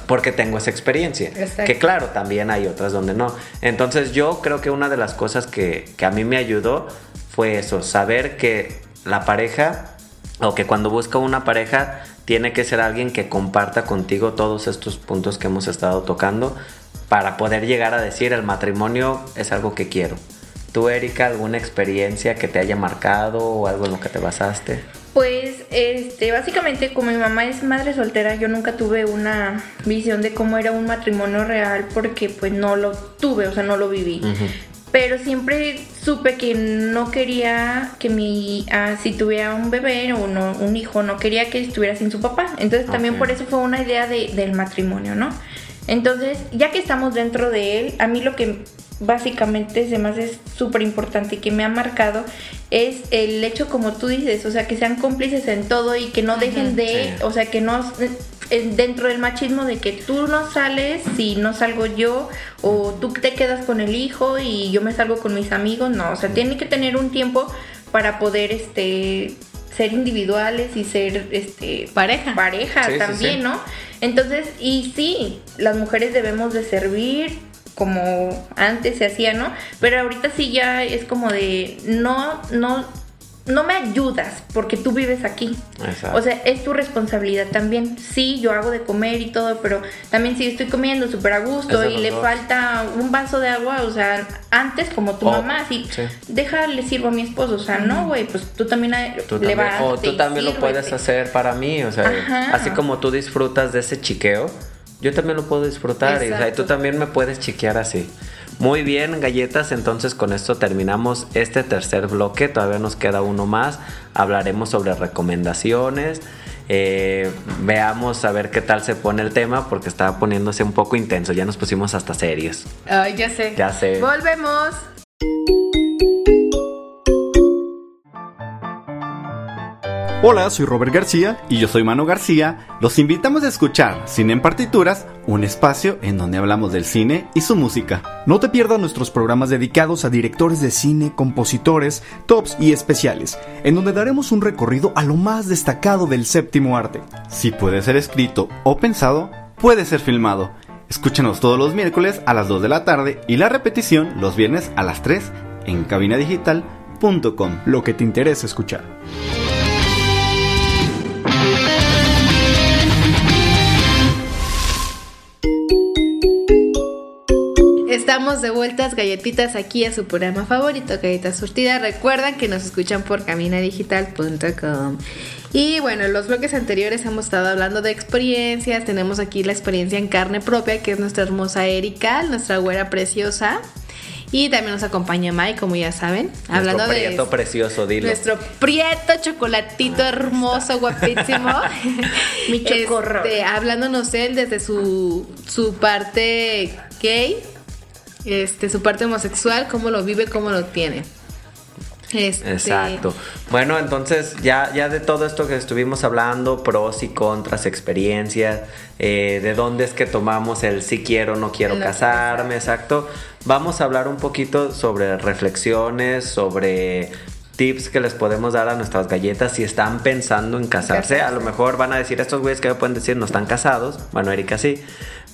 Porque tengo esa experiencia. Exacto. Que claro, también hay otras donde no. Entonces yo creo que una de las cosas que, que a mí me ayudó fue eso, saber que la pareja, o que cuando busca una pareja, tiene que ser alguien que comparta contigo todos estos puntos que hemos estado tocando para poder llegar a decir el matrimonio es algo que quiero. ¿Tú, Erika, alguna experiencia que te haya marcado o algo en lo que te basaste? Pues, este, básicamente, como mi mamá es madre soltera, yo nunca tuve una visión de cómo era un matrimonio real porque, pues, no lo tuve, o sea, no lo viví. Pero siempre supe que no quería que mi, ah, si tuviera un bebé o no, un hijo, no quería que estuviera sin su papá. Entonces también por eso fue una idea de- del matrimonio, ¿no? Entonces, ya que estamos dentro de él, a mí lo que básicamente se me hace súper importante y que me ha marcado es el hecho, como tú dices, o sea, que sean cómplices en todo y que no dejen de, Sí. o sea, que no eh, dentro del machismo de que tú no sales si no salgo yo o tú te quedas con el hijo y yo me salgo con mis amigos, no, o sea, tiene que tener un tiempo para poder este ser individuales y ser este Pareja. pareja Sí, sí, también, sí. ¿no? Entonces, y sí, las mujeres debemos de servir como antes se hacía, ¿no? Pero ahorita sí ya es como de no no no me ayudas porque tú vives aquí. Exacto. O sea, es tu responsabilidad también. Sí, yo hago de comer y todo, pero también si estoy comiendo súper a gusto y le dos. falta un vaso de agua, o sea, antes como tu O- mamá, así, sí. déjale sirvo a mi esposo, o sea, no, güey, pues tú también a- Tú también, levántate o tú también lo puedes hacer para mí, o sea, Ajá. así como tú disfrutas de ese chiqueo, yo también lo puedo disfrutar y o sea, y tú también me puedes chiquear así. Muy bien, galletas, entonces con esto terminamos este tercer bloque, todavía nos queda uno más, hablaremos sobre recomendaciones, eh, veamos a ver qué tal se pone el tema porque estaba poniéndose un poco intenso, ya nos pusimos hasta serios. Ay, ya sé. Ya sé. Volvemos. Hola, soy Robert García y yo soy Mano García. Los invitamos a escuchar Cine en Partituras, un espacio en donde hablamos del cine y su música. No te pierdas nuestros programas dedicados a directores de cine, compositores, tops y especiales, en donde daremos un recorrido a lo más destacado del séptimo arte. Si puede ser escrito o pensado, puede ser filmado. Escúchanos todos los miércoles a las 2 de la tarde y la repetición los viernes a las 3 en cabinadigital.com. Lo que te interesa escuchar. Estamos de vueltas, galletitas, aquí a su programa favorito, Galletas Surtidas. Recuerdan que nos escuchan por caminadigital.com. Y bueno, en los bloques anteriores hemos estado hablando de experiencias. Tenemos aquí la experiencia en carne propia, que es nuestra hermosa Erika, nuestra güera preciosa. Y también nos acompaña Mai, como ya saben, hablando Nuestro de prieto precioso, dilo. nuestro prieto chocolatito hermoso, guapísimo. Mi chocorro. Este, hablándonos él desde su, su parte gay, este, su parte homosexual, cómo lo vive, cómo lo tiene. Este, Exacto. Bueno, entonces ya, ya de todo esto que estuvimos hablando, pros y contras, experiencias, eh, de dónde es que tomamos el si quiero, no quiero casarme, exacto. Vamos a hablar un poquito sobre reflexiones, sobre tips que les podemos dar a nuestras galletas si están pensando en casarse. A lo mejor van a decir, estos güeyes que me pueden decir no están casados. Bueno, Erika sí.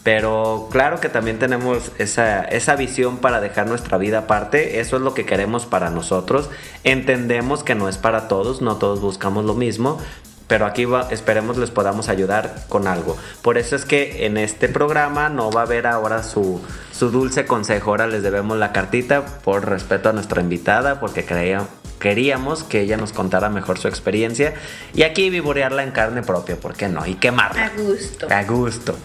Pero claro que también tenemos esa, esa visión para dejar nuestra vida aparte. Eso es lo que queremos para nosotros. Entendemos que no es para todos, no todos buscamos lo mismo. Pero aquí va- esperemos les podamos ayudar con algo. Por eso es que en este programa no va a haber ahora su, su dulce consejo. Ahora les debemos la cartita por respeto a nuestra invitada, porque creía- queríamos que ella nos contara mejor su experiencia. Y aquí vivorearla en carne propia, ¿por qué no? Y quemarla. A gusto. A gusto.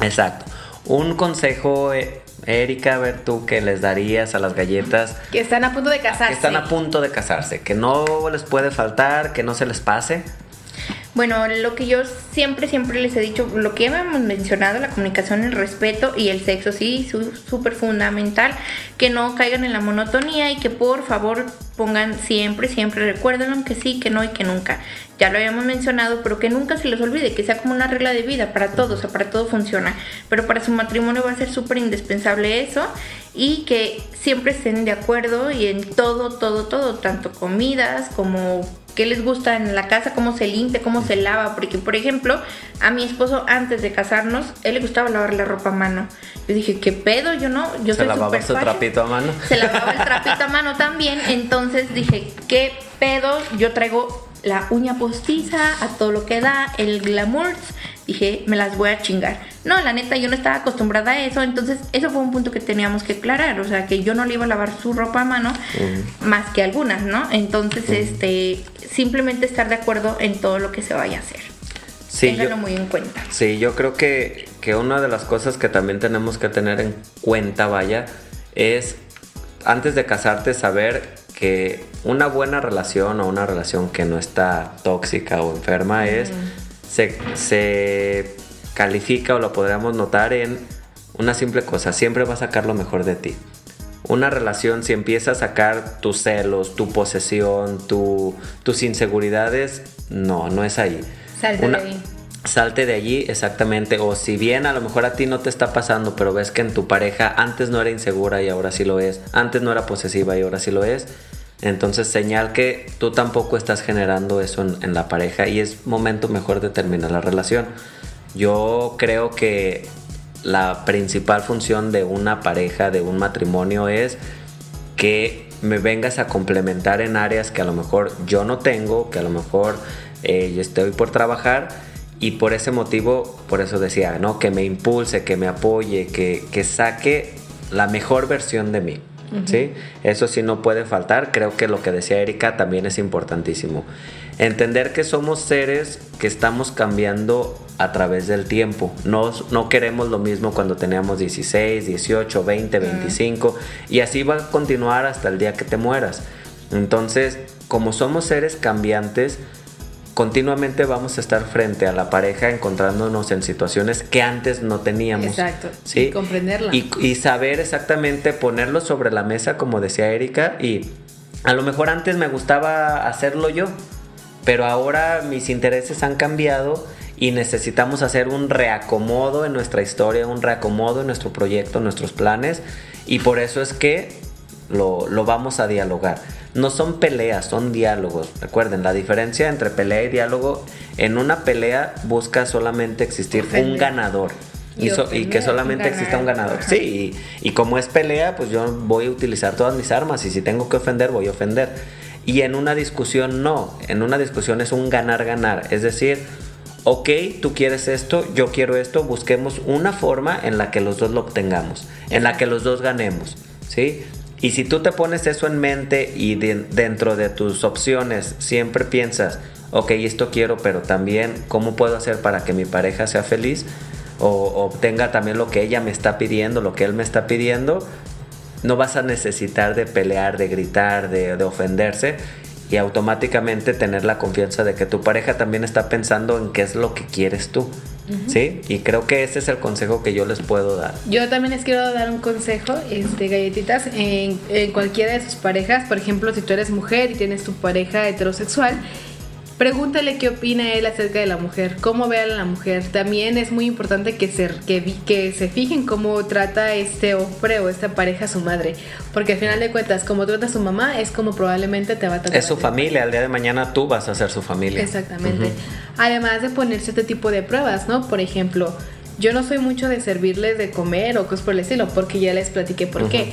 Exacto. Un consejo, eh, Erika, a ver tú, que les darías a las galletas que están a punto de casarse. que están a punto de casarse, que no les puede faltar, que no se les pase. Bueno, lo que yo siempre, siempre les he dicho, lo que ya hemos mencionado, la comunicación, el respeto y el sexo, sí, súper fundamental, que no caigan en la monotonía y que por favor pongan siempre, siempre, recuerden que sí, que no y que nunca. ya lo habíamos mencionado, pero que nunca se les olvide, que sea como una regla de vida para todos, o sea, para todo funciona. Pero para su matrimonio va a ser súper indispensable eso y que siempre estén de acuerdo y en todo, todo, todo, tanto comidas como qué les gusta en la casa, cómo se limpia, cómo se lava, porque por ejemplo, a mi esposo antes de casarnos, él le gustaba lavar la ropa a mano. Yo dije, ¿qué pedo? Yo no, yo ¿Se soy lavaba su trapito a mano? Se lavaba el trapito a mano también, entonces dije, ¿qué pedo? Yo traigo la uña postiza, a todo lo que da, el glamour. Dije, me las voy a chingar. No, la neta, yo no estaba acostumbrada a eso, entonces eso fue un punto que teníamos que aclarar, o sea, que yo no le iba a lavar su ropa a mano, más que algunas, ¿no? Entonces, este, simplemente estar de acuerdo en todo lo que se vaya a hacer. Sí, Ténganlo yo- muy en cuenta. Sí, yo creo que, que una de las cosas que también tenemos que tener en cuenta, vaya, es antes de casarte saber que una buena relación o una relación que no está tóxica o enferma es se, se califica o lo podríamos notar en una simple cosa, siempre va a sacar lo mejor de ti. Una relación, si empieza a sacar tus celos, tu posesión, tu- tus inseguridades, no, no es ahí. Salte Una- de ahí. Salte de allí, exactamente. O si bien a lo mejor a ti no te está pasando, pero ves que en tu pareja antes no era insegura y ahora sí lo es. Antes no era posesiva y ahora sí lo es. Entonces señal que tú tampoco estás generando eso en, la pareja y es momento mejor de terminar la relación. Yo creo que la principal función de una pareja, de un matrimonio es que me vengas a complementar en áreas que a lo mejor yo no tengo, que a lo mejor eh, yo estoy por trabajar y por ese motivo, por eso decía, ¿no? Que me impulse, que me apoye, que, que saque la mejor versión de mí. ¿Sí? Eso sí no puede faltar. Creo que lo que decía Erika también es importantísimo. Entender que somos seres que estamos cambiando a través del tiempo. No, no queremos lo mismo cuando teníamos 16, 18, 20, 25 y así va a continuar hasta el día que te mueras. Entonces, como somos seres cambiantes, continuamente vamos a estar frente a la pareja encontrándonos en situaciones que antes no teníamos. Exacto. ¿sí? Y comprenderla. Y, y saber exactamente ponerlo sobre la mesa, como decía Erika, y a lo mejor antes me gustaba hacerlo yo, pero ahora mis intereses han cambiado y necesitamos hacer un reacomodo en nuestra historia, un reacomodo en nuestro proyecto, en nuestros planes, y por eso es que lo, lo vamos a dialogar. No son peleas, son diálogos. Recuerden, la diferencia entre pelea y diálogo, en una pelea busca solamente existir un ganador. Y, so- que solamente ganar. exista un ganador. Ajá. Sí, y, y como es pelea, pues yo voy a utilizar todas mis armas y si tengo que ofender, voy a ofender. Y en una discusión no, en una discusión es un ganar-ganar. Es decir, ok, tú quieres esto, yo quiero esto, busquemos una forma en la que los dos lo obtengamos, en la que los dos ganemos, ¿sí? Y si tú te pones eso en mente y de- dentro de tus opciones siempre piensas, ok, esto quiero, pero también cómo puedo hacer para que mi pareja sea feliz o obtenga también lo que ella me está pidiendo, lo que él me está pidiendo, no vas a necesitar de pelear, de gritar, de ofenderse y automáticamente tener la confianza de que tu pareja también está pensando en qué es lo que quieres tú. ¿Sí? Y creo que ese es el consejo que yo les puedo dar. Yo también les quiero dar un consejo, este, galletitas, en, en cualquiera de sus parejas. Por ejemplo, si tú eres mujer y tienes tu pareja heterosexual, pregúntale qué opina él acerca de la mujer, cómo ve a la mujer. También es muy importante que se, que, se fijen cómo trata este hombre o esta pareja a su madre. Porque al final de cuentas, como trata a su mamá, es como probablemente te va a tratar. Es su familia, al día de mañana tú vas a ser su familia. Exactamente. Además de ponerse este tipo de pruebas, ¿no? Por ejemplo, yo no soy mucho de servirles de comer o cosas por el estilo, porque ya les platiqué por qué.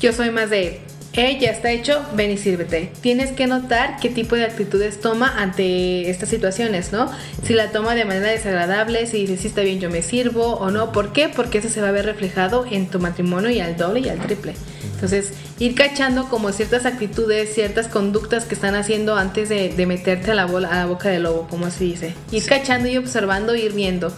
Yo soy más de, hey, ya está hecho, ven y sírvete. Tienes que notar qué tipo de actitudes toma ante estas situaciones, ¿no? Si la toma de manera desagradable, si dice, sí está bien, yo me sirvo o no. ¿Por qué? Porque eso se va a ver reflejado en tu matrimonio y al doble y al triple. Entonces, ir cachando como ciertas actitudes, ciertas conductas que están haciendo antes de, de meterte a la, bola, a la boca del lobo, como se dice. Ir cachando y observando, ir viendo.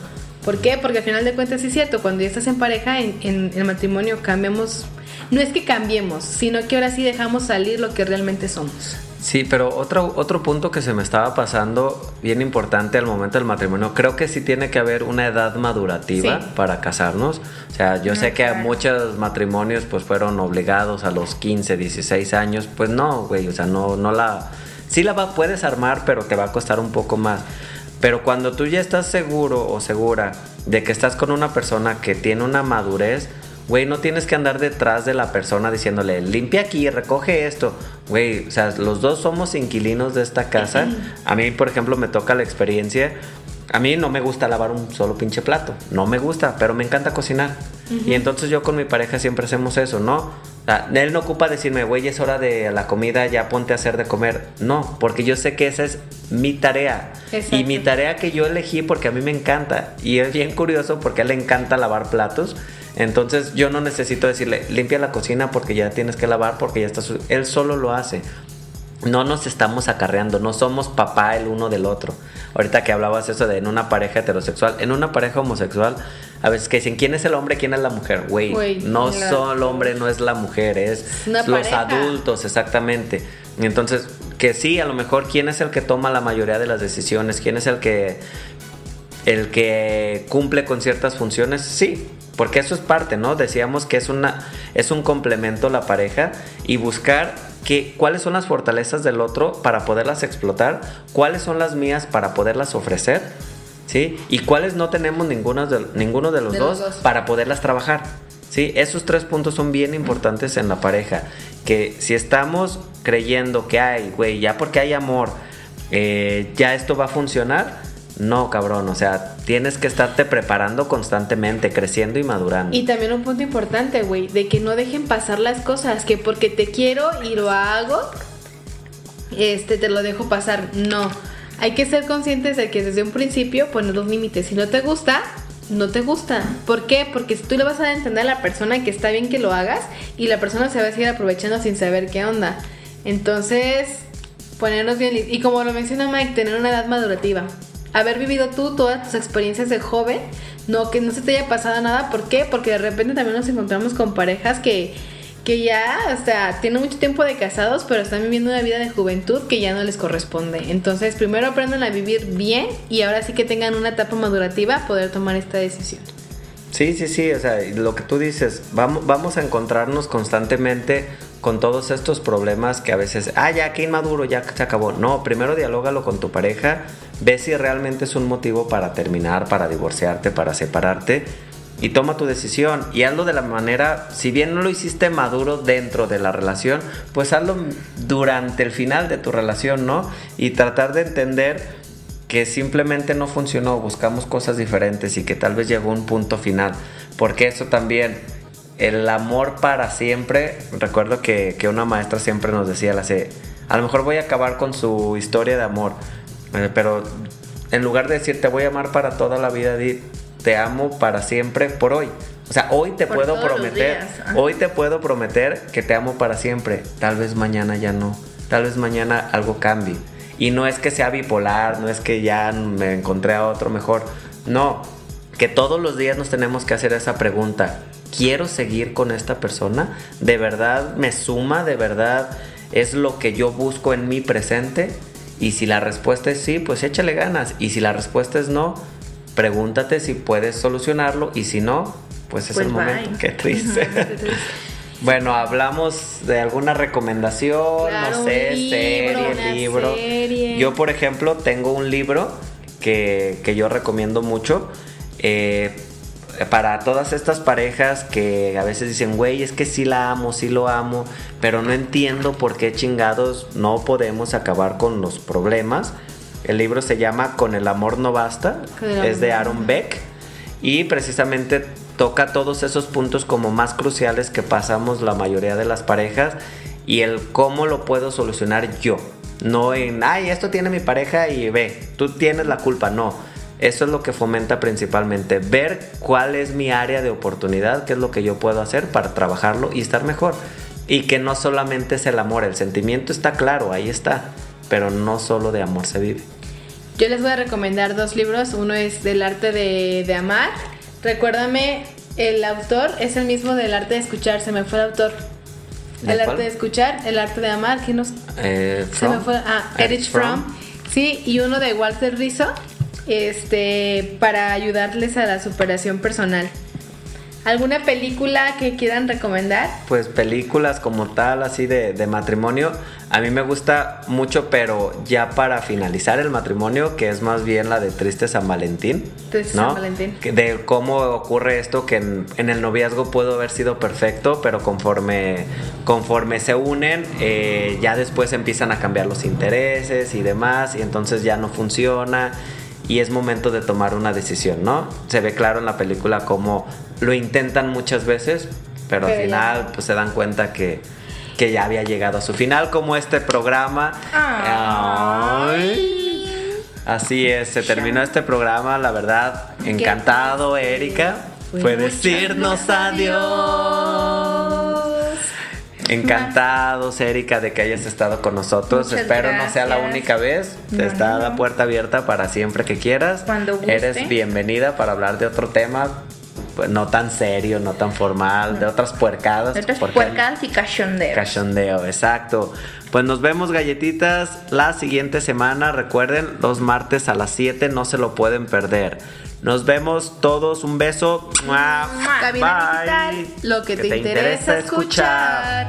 ¿Por qué? Porque al final de cuentas sí es cierto, cuando ya estás en pareja, en, en el matrimonio cambiamos, no es que cambiemos, sino que ahora sí dejamos salir lo que realmente somos. Sí, pero otro, otro punto que se me estaba pasando, bien importante al momento del matrimonio, creo que sí tiene que haber una edad madurativa Sí. para casarnos. O sea, yo sé que a muchos matrimonios pues fueron obligados a los 15, 16 años, pues no, güey, o sea, no, no la... Sí la va, puedes armar, pero te va a costar un poco más. Pero cuando tú ya estás seguro o segura de que estás con una persona que tiene una madurez, güey, no tienes que andar detrás de la persona diciéndole, limpia aquí, recoge esto. Güey, o sea, los dos somos inquilinos de esta casa. A mí, por ejemplo, me toca la experiencia. A mí no me gusta lavar un solo pinche plato. No me gusta, pero me encanta cocinar. Y entonces yo con mi pareja siempre hacemos eso, ¿no? Sea, él no ocupa decirme, güey, es hora de la comida, ya ponte a hacer de comer. No, porque yo sé que esa es mi tarea. Exacto. Y mi tarea que yo elegí porque a mí me encanta. Y es bien curioso porque a él le encanta lavar platos. Entonces yo no necesito decirle, limpia la cocina porque ya tienes que lavar, porque ya está... su-". Él solo lo hace. No nos estamos acarreando, no somos papá el uno del otro. Ahorita que hablabas eso de en una pareja heterosexual, en una pareja homosexual, a veces que dicen, ¿quién es el hombre, quién es la mujer? Güey, no la- solo el hombre, no es la mujer, es Una los pareja. adultos, exactamente. Entonces, que sí, a lo mejor, ¿quién es el que toma la mayoría de las decisiones? ¿Quién es el que el que cumple con ciertas funciones, sí, porque eso es parte, ¿no? Decíamos que es una es un complemento la pareja y buscar que, cuáles son las fortalezas del otro para poderlas explotar, cuáles son las mías para poderlas ofrecer, ¿sí? Y cuáles no tenemos ninguno de, ninguno de los, De dos, los dos. para poderlas trabajar. ¿Sí? Esos tres puntos son bien importantes en la pareja. Que si estamos creyendo que hay, güey, ya porque hay amor, eh, ya esto va a funcionar, no, cabrón. O sea, tienes que estarte preparando constantemente, creciendo y madurando. Y también un punto importante, güey, de que no dejen pasar las cosas, que porque te quiero y lo hago, este te lo dejo pasar. No. Hay que ser conscientes de que desde un principio poner los límites. Si no te gusta, no te gusta. ¿Por qué? Porque tú le vas a entender a la persona que está bien que lo hagas y la persona se va a seguir aprovechando sin saber qué onda. Entonces, ponernos bien y como lo menciona Mike, tener una edad madurativa. Haber vivido tú todas tus experiencias de joven, no que no se te haya pasado nada, ¿por qué? Porque de repente también nos encontramos con parejas que que ya, o sea, tienen mucho tiempo de casados, pero están viviendo una vida de juventud que ya no les corresponde. Entonces, primero aprendan a vivir bien y ahora sí que tengan una etapa madurativa poder tomar esta decisión. Sí, sí, sí, o sea, lo que tú dices, vamos, vamos a encontrarnos constantemente con todos estos problemas que a veces, ah, ya, qué inmaduro, ya se acabó. No, primero dialógalo con tu pareja, ve si realmente es un motivo para terminar, para divorciarte, para separarte y toma tu decisión y hazlo de la manera, si bien no lo hiciste maduro dentro de la relación, pues hazlo durante el final de tu relación, ¿no? Y tratar de entender que simplemente no funcionó, buscamos cosas diferentes y que tal vez llegó un punto final. Porque eso también, el amor para siempre, recuerdo que, que una maestra siempre nos decía, la sé, a lo mejor voy a acabar con su historia de amor, eh, pero en lugar de decir te voy a amar para toda la vida, di te amo para siempre por hoy. O sea, hoy te Por puedo prometer, hoy te puedo prometer que te amo para siempre. Tal vez mañana ya no. Tal vez mañana algo cambie. Y no es que sea bipolar, no es que ya me encontré a otro mejor. No, que todos los días nos tenemos que hacer esa pregunta. ¿Quiero seguir con esta persona? ¿De verdad me suma? ¿De verdad es lo que yo busco en mi presente? Y si la respuesta es sí, pues échale ganas. Y si la respuesta es no, pregúntate si puedes solucionarlo. Y si no, pues es Pues el bye. momento. Qué triste. Bueno, hablamos de alguna recomendación, Claro, no un sé, libro, serie, libro. serie. Yo, por ejemplo, tengo un libro que, que yo recomiendo mucho. eh, para todas estas parejas que a veces dicen, güey, es que sí la amo, sí lo amo, pero no entiendo por qué chingados no podemos acabar con los problemas. El libro se llama Con el amor no basta, es de Aaron Beck y precisamente toca todos esos puntos como más cruciales que pasamos la mayoría de las parejas y el cómo lo puedo solucionar yo. No en, ay, esto tiene mi pareja y ve, tú tienes la culpa, no. Eso es lo que fomenta principalmente, ver cuál es mi área de oportunidad, qué es lo que yo puedo hacer para trabajarlo y estar mejor. Y que no solamente es el amor, el sentimiento está claro, ahí está, pero no solo de amor se vive. Yo les voy a recomendar dos libros. Uno es del arte de, de amar. Recuérdame, el autor es el mismo del arte de escuchar. Se me fue el autor. ¿De El cuál? arte de escuchar, el arte de amar. ¿Quién nos, Eh, Se me fue. Ah, Erich Erich Fromm. Sí, y uno de Walter Rizzo. Este, para ayudarles a la superación personal. ¿Alguna película que quieran recomendar? Pues películas como tal, así de, de matrimonio, a mí me gusta mucho, pero ya para finalizar el matrimonio, que es más bien la de Triste San Valentín. Triste ¿no? San Valentín. De cómo ocurre esto, que en, en el noviazgo pudo haber sido perfecto, pero conforme, conforme se unen, eh, ya después empiezan a cambiar los intereses y demás, y entonces ya no funciona. Y es momento de tomar una decisión, ¿no? Se ve claro en la película cómo lo intentan muchas veces, pero, al Pero final pues se dan cuenta que, que ya había llegado a su final, como este programa. Ay. Así es, se terminó este programa, la verdad, encantado, Erika. Fue decirnos adiós. Encantados, Erika, de que hayas estado con nosotros. Muchas Espero no sea la única vez. No, Está no, la puerta abierta para siempre que quieras. Cuando guste. Eres bienvenida para hablar de otro tema, pues, no tan serio, no tan formal, de otras puercadas. De otras puercas y cachondeos. Cachondeo, exacto. Pues nos vemos galletitas la siguiente semana. Recuerden, los martes a las 7 no se lo pueden perder. Nos vemos todos, un beso. Bye. digital, lo que, te, interesa escuchar.